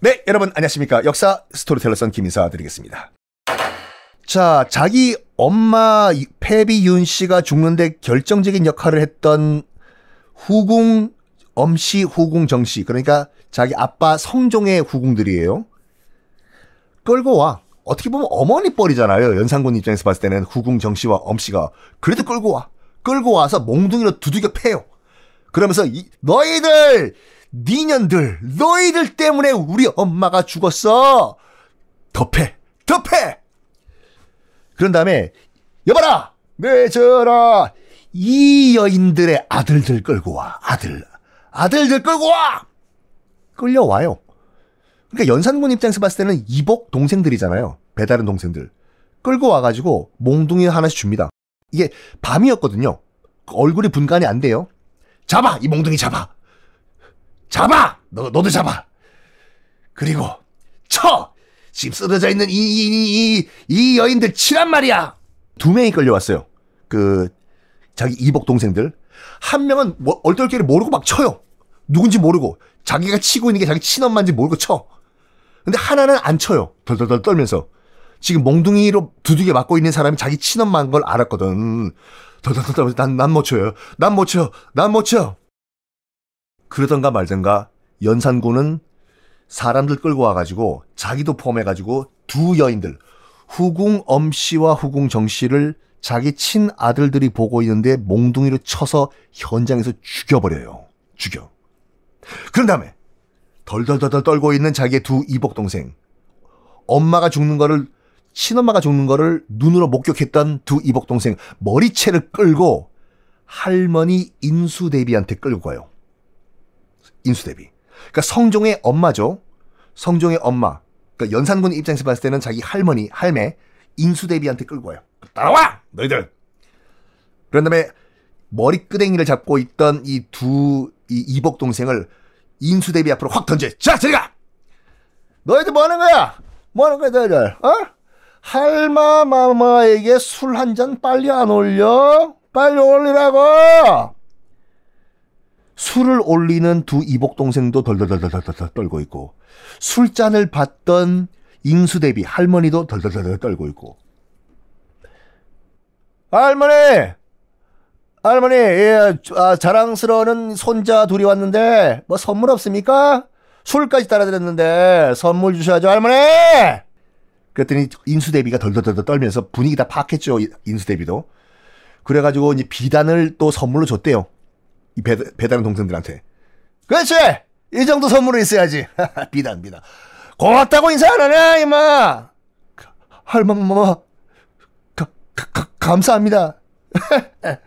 네, 여러분 안녕하십니까. 역사 스토리텔러 썬킴 인사 드리겠습니다. 자, 자기 엄마 폐비 윤씨가 죽는데 결정적인 역할을 했던 후궁 엄씨, 후궁 정씨, 그러니까 자기 아빠 성종의 후궁들이에요. 끌고 와. 어떻게 보면 어머니 뻘이잖아요. 연산군 입장에서 봤을 때는 후궁 정씨와 엄씨가 그래도 끌고 와. 끌고 와서 몽둥이로 두들겨 패요. 그러면서 이, 너희들 니년들 너희들 때문에 우리 엄마가 죽었어. 덮해. 덮해. 그런 다음에 여봐라. 내저라 이 여인들의 아들들 끌고 와. 아들. 아들들 끌고 와. 끌려와요. 그러니까 연산군 입장에서 봤을 때는 이복 동생들이잖아요. 배다른 동생들. 끌고 와가지고 몽둥이 하나씩 줍니다. 이게 밤이었거든요. 얼굴이 분간이 안 돼요. 잡아! 이 몽둥이 잡아! 잡아! 너, 너도 잡아! 그리고 쳐! 집 쓰러져 있는 이, 이, 이, 이 여인들 치란 말이야! 두 명이 끌려왔어요. 그, 자기 이복 동생들. 한 명은 뭐, 얼떨결에 모르고 막 쳐요. 누군지 모르고. 자기가 치고 있는 게 자기 친엄마인지 모르고 쳐. 근데 하나는 안 쳐요. 덜덜덜 떨면서. 지금 몽둥이로 두둑에 맞고 있는 사람이 자기 친엄마인 걸 알았거든. 덜덜덜 떨면서 난, 난 못 쳐요. 난 못 쳐. 난못 쳐. 그러던가 말던가 연산군은 사람들 끌고 와가지고 자기도 포함해가지고 두 여인들 후궁 엄씨와 후궁 정씨를 자기 친아들들이 보고 있는데 몽둥이로 쳐서 현장에서 죽여버려요. 죽여. 그런 다음에 덜덜덜덜 떨고 있는 자기의 두 이복 동생 엄마가 죽는 거를 친엄마가 죽는 거를 눈으로 목격했던 두 이복 동생 머리채를 끌고 할머니 인수 대비한테 끌고 가요. 인수대비. 그러니까 성종의 엄마죠. 성종의 엄마. 그러니까 연산군 입장에서 봤을 때는 자기 할머니, 할매 인수대비한테 끌고 와요. 따라와! 너희들! 그런 다음에 머리끄댕이를 잡고 있던 이 두 이 이복 동생을 인수대비 앞으로 확 던져. 자, 저리 가! 너희들 뭐 하는 거야? 뭐 하는 거야, 너희들? 어? 할마마마에게 술 한 잔 빨리 안 올려? 빨리 올리라고! 술을 올리는 두 이복 동생도 덜덜덜덜덜 떨고 있고 술잔을 받던 인수대비 할머니도 덜덜덜 떨고 있고. 할머니! 할머니 예, 아, 자랑스러운 손자 둘이 왔는데 뭐 선물 없습니까? 술까지 따라드렸는데 선물 주셔야죠 할머니! 그랬더니 인수대비가 덜덜덜 떨면서 분위기 다 파악했죠 인수대비도. 그래가지고 이제 비단을 또 선물로 줬대요 이 배, 배다른 동생들한테. 그렇지! 이 정도 선물은 있어야지. 비단, 비단. 고맙다고 인사 안 하냐, 이마! 할머마, 가, 가, 감사합니다.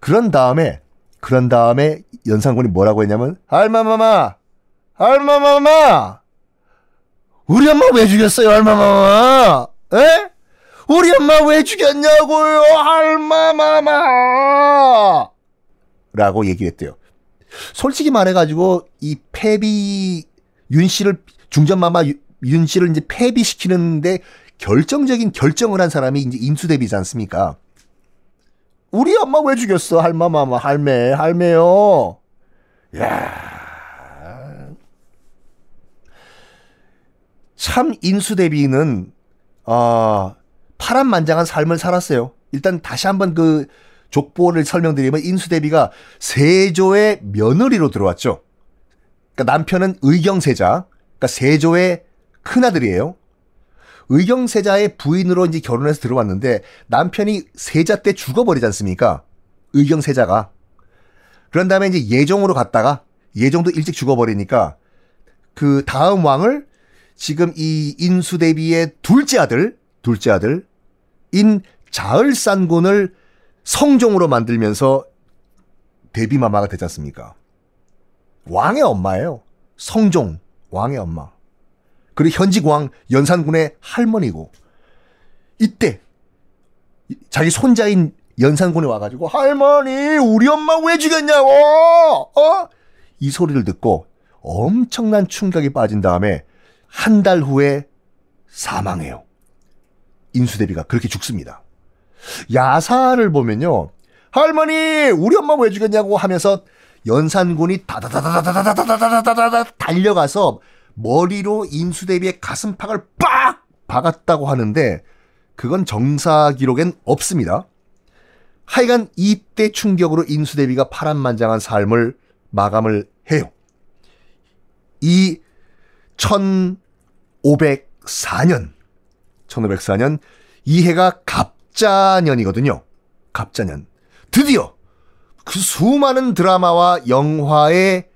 그런 다음에, 그런 다음에 연산군이 뭐라고 했냐면, 할머마마, 할머마마! 우리 엄마 왜 죽였어요, 할머마마? 에? 우리 엄마 왜 죽였냐고요, 할머마마! 라고 얘기를 했대요. 솔직히 말해가지고 이 패비 윤 씨를 중전마마 윤 씨를 이제 패비시키는데 결정적인 결정을 한 사람이 이제 인수대비지 않습니까? 우리 엄마 왜 죽였어? 할마마마 할매 할매요. 야. 참 인수대비는 어, 파란만장한 삶을 살았어요. 일단 다시 한번 그 족보를 설명드리면 인수대비가 세조의 며느리로 들어왔죠. 그러니까 남편은 의경세자, 그러니까 세조의 큰아들이에요. 의경세자의 부인으로 이제 결혼해서 들어왔는데 남편이 세자 때 죽어버리지 않습니까? 의경세자가. 그런 다음에 이제 예종으로 갔다가 예종도 일찍 죽어버리니까 그 다음 왕을 지금 이 인수대비의 둘째 아들, 둘째 아들, 인 자을산군을 성종으로 만들면서 데뷔마마가 되지 않습니까? 왕의 엄마예요. 성종, 왕의 엄마. 그리고 현직 왕 연산군의 할머니고. 이때 자기 손자인 연산군이 와가지고 할머니 우리 엄마 왜 죽였냐고 어? 이 소리를 듣고 엄청난 충격이 빠진 다음에 한 달 후에 사망해요. 인수대비가 그렇게 죽습니다. 야사를 보면요. 할머니, 우리 엄마 왜 죽였냐고 하면서 연산군이 다다다다다다다다다다다 달려가서 머리로 인수대비의 가슴팍을 빡 박았다고 하는데 그건 정사 기록엔 없습니다. 하여간 이때 충격으로 인수대비가 파란만장한 삶을 마감을 해요. 이 1504년 1504년 이 해가 갑자년이거든요. 갑자년. 드디어 그 수많은 드라마와 영화의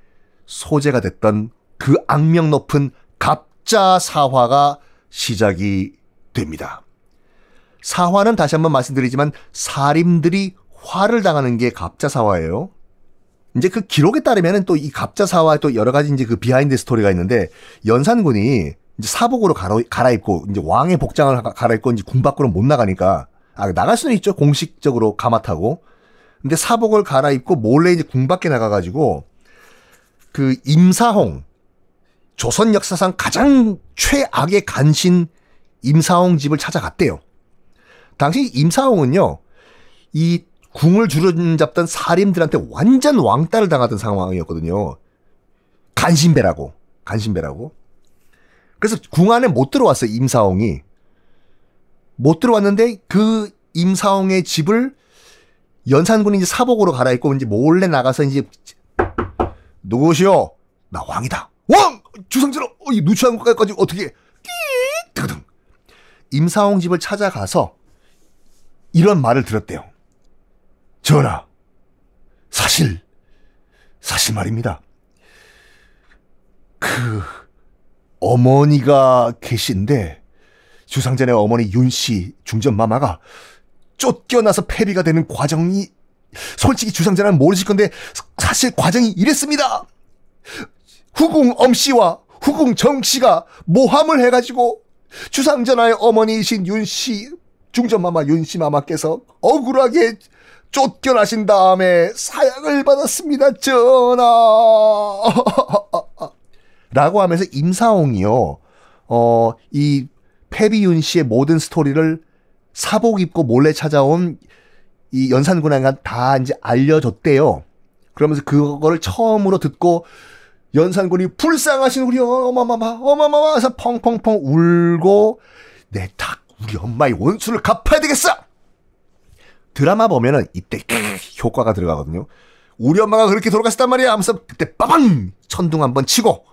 소재가 됐던 그 악명 높은 갑자 사화가 시작이 됩니다. 사화는 다시 한번 말씀드리지만 살인들이 화를 당하는 게 갑자 사화예요. 이제 그 기록에 따르면 또 이 갑자 사화에 또 여러 가지 이제 그 behind story가 있는데 연산군이 이제 사복으로 갈아, 입고 이제 왕의 복장을 갈아입고 이제 궁 밖으로 못 나가니까 아 나갈 수는 있죠 공식적으로 가마 타고 근데 사복을 갈아입고 몰래 이제 궁 밖에 나가가지고 그 임사홍 조선 역사상 가장 최악의 간신 임사홍 집을 찾아갔대요. 당시 임사홍은요 이 궁을 주름잡던 사림들한테 완전 왕따를 당하던 상황이었거든요. 간신배라고 간신배라고. 그래서 궁 안에 못 들어왔어요 임사홍이. 못 들어왔는데 그 임사홍의 집을 연산군이 이제 사복으로 갈아입고 이제 몰래 나가서 이제 누구시오? 나 왕이다. 왕! 주상전하, 어, 이 누추한 것까지 어떻게, 끼! 임사홍 집을 찾아가서 이런 말을 들었대요. 전하, 사실, 사실 말입니다. 그, 어머니가 계신데, 주상전의 어머니 윤씨 중전마마가 쫓겨나서 폐비가 되는 과정이 솔직히 주상전은 모르실 건데 사실 과정이 이랬습니다. 후궁 엄씨와 후궁 정씨가 모함을 해가지고 주상전하의 어머니이신 윤씨 중전마마 윤씨 마마께서 억울하게 쫓겨나신 다음에 사약을 받았습니다. 전하. 라고 하면서 임사홍이요. 어, 이 페비윤 씨의 모든 스토리를 사복 입고 몰래 찾아온 이 연산군에게 다 이제 알려줬대요. 그러면서 그거를 처음으로 듣고 연산군이 불쌍하신 우리 어마마마 어마마마 해서 펑펑펑 울고 내 탁 우리 엄마의 원수를 갚아야 되겠어. 드라마 보면은 이때 효과가 들어가거든요. 우리 엄마가 그렇게 돌아갔단 말이야 하면서 그때 빠방 천둥 한번 치고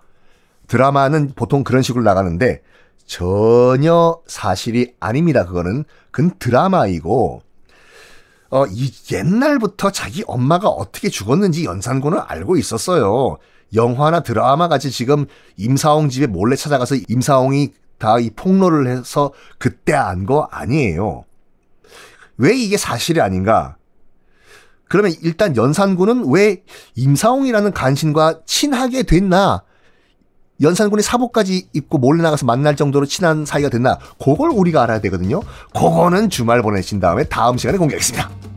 드라마는 보통 그런 식으로 나가는데 전혀 사실이 아닙니다. 그거는 그건 드라마이고 어, 이 옛날부터 자기 엄마가 어떻게 죽었는지 연산군은 알고 있었어요. 영화나 드라마 같이 지금 임사홍 집에 몰래 찾아가서 임사홍이 다 이 폭로를 해서 그때 안 거 아니에요. 왜 이게 사실이 아닌가? 그러면 일단 연산군은 왜 임사홍이라는 간신과 친하게 됐나? 연산군이 사복까지 입고 몰래 나가서 만날 정도로 친한 사이가 됐나? 그걸 우리가 알아야 되거든요. 그거는 주말 보내신 다음에 다음 시간에 공개하겠습니다.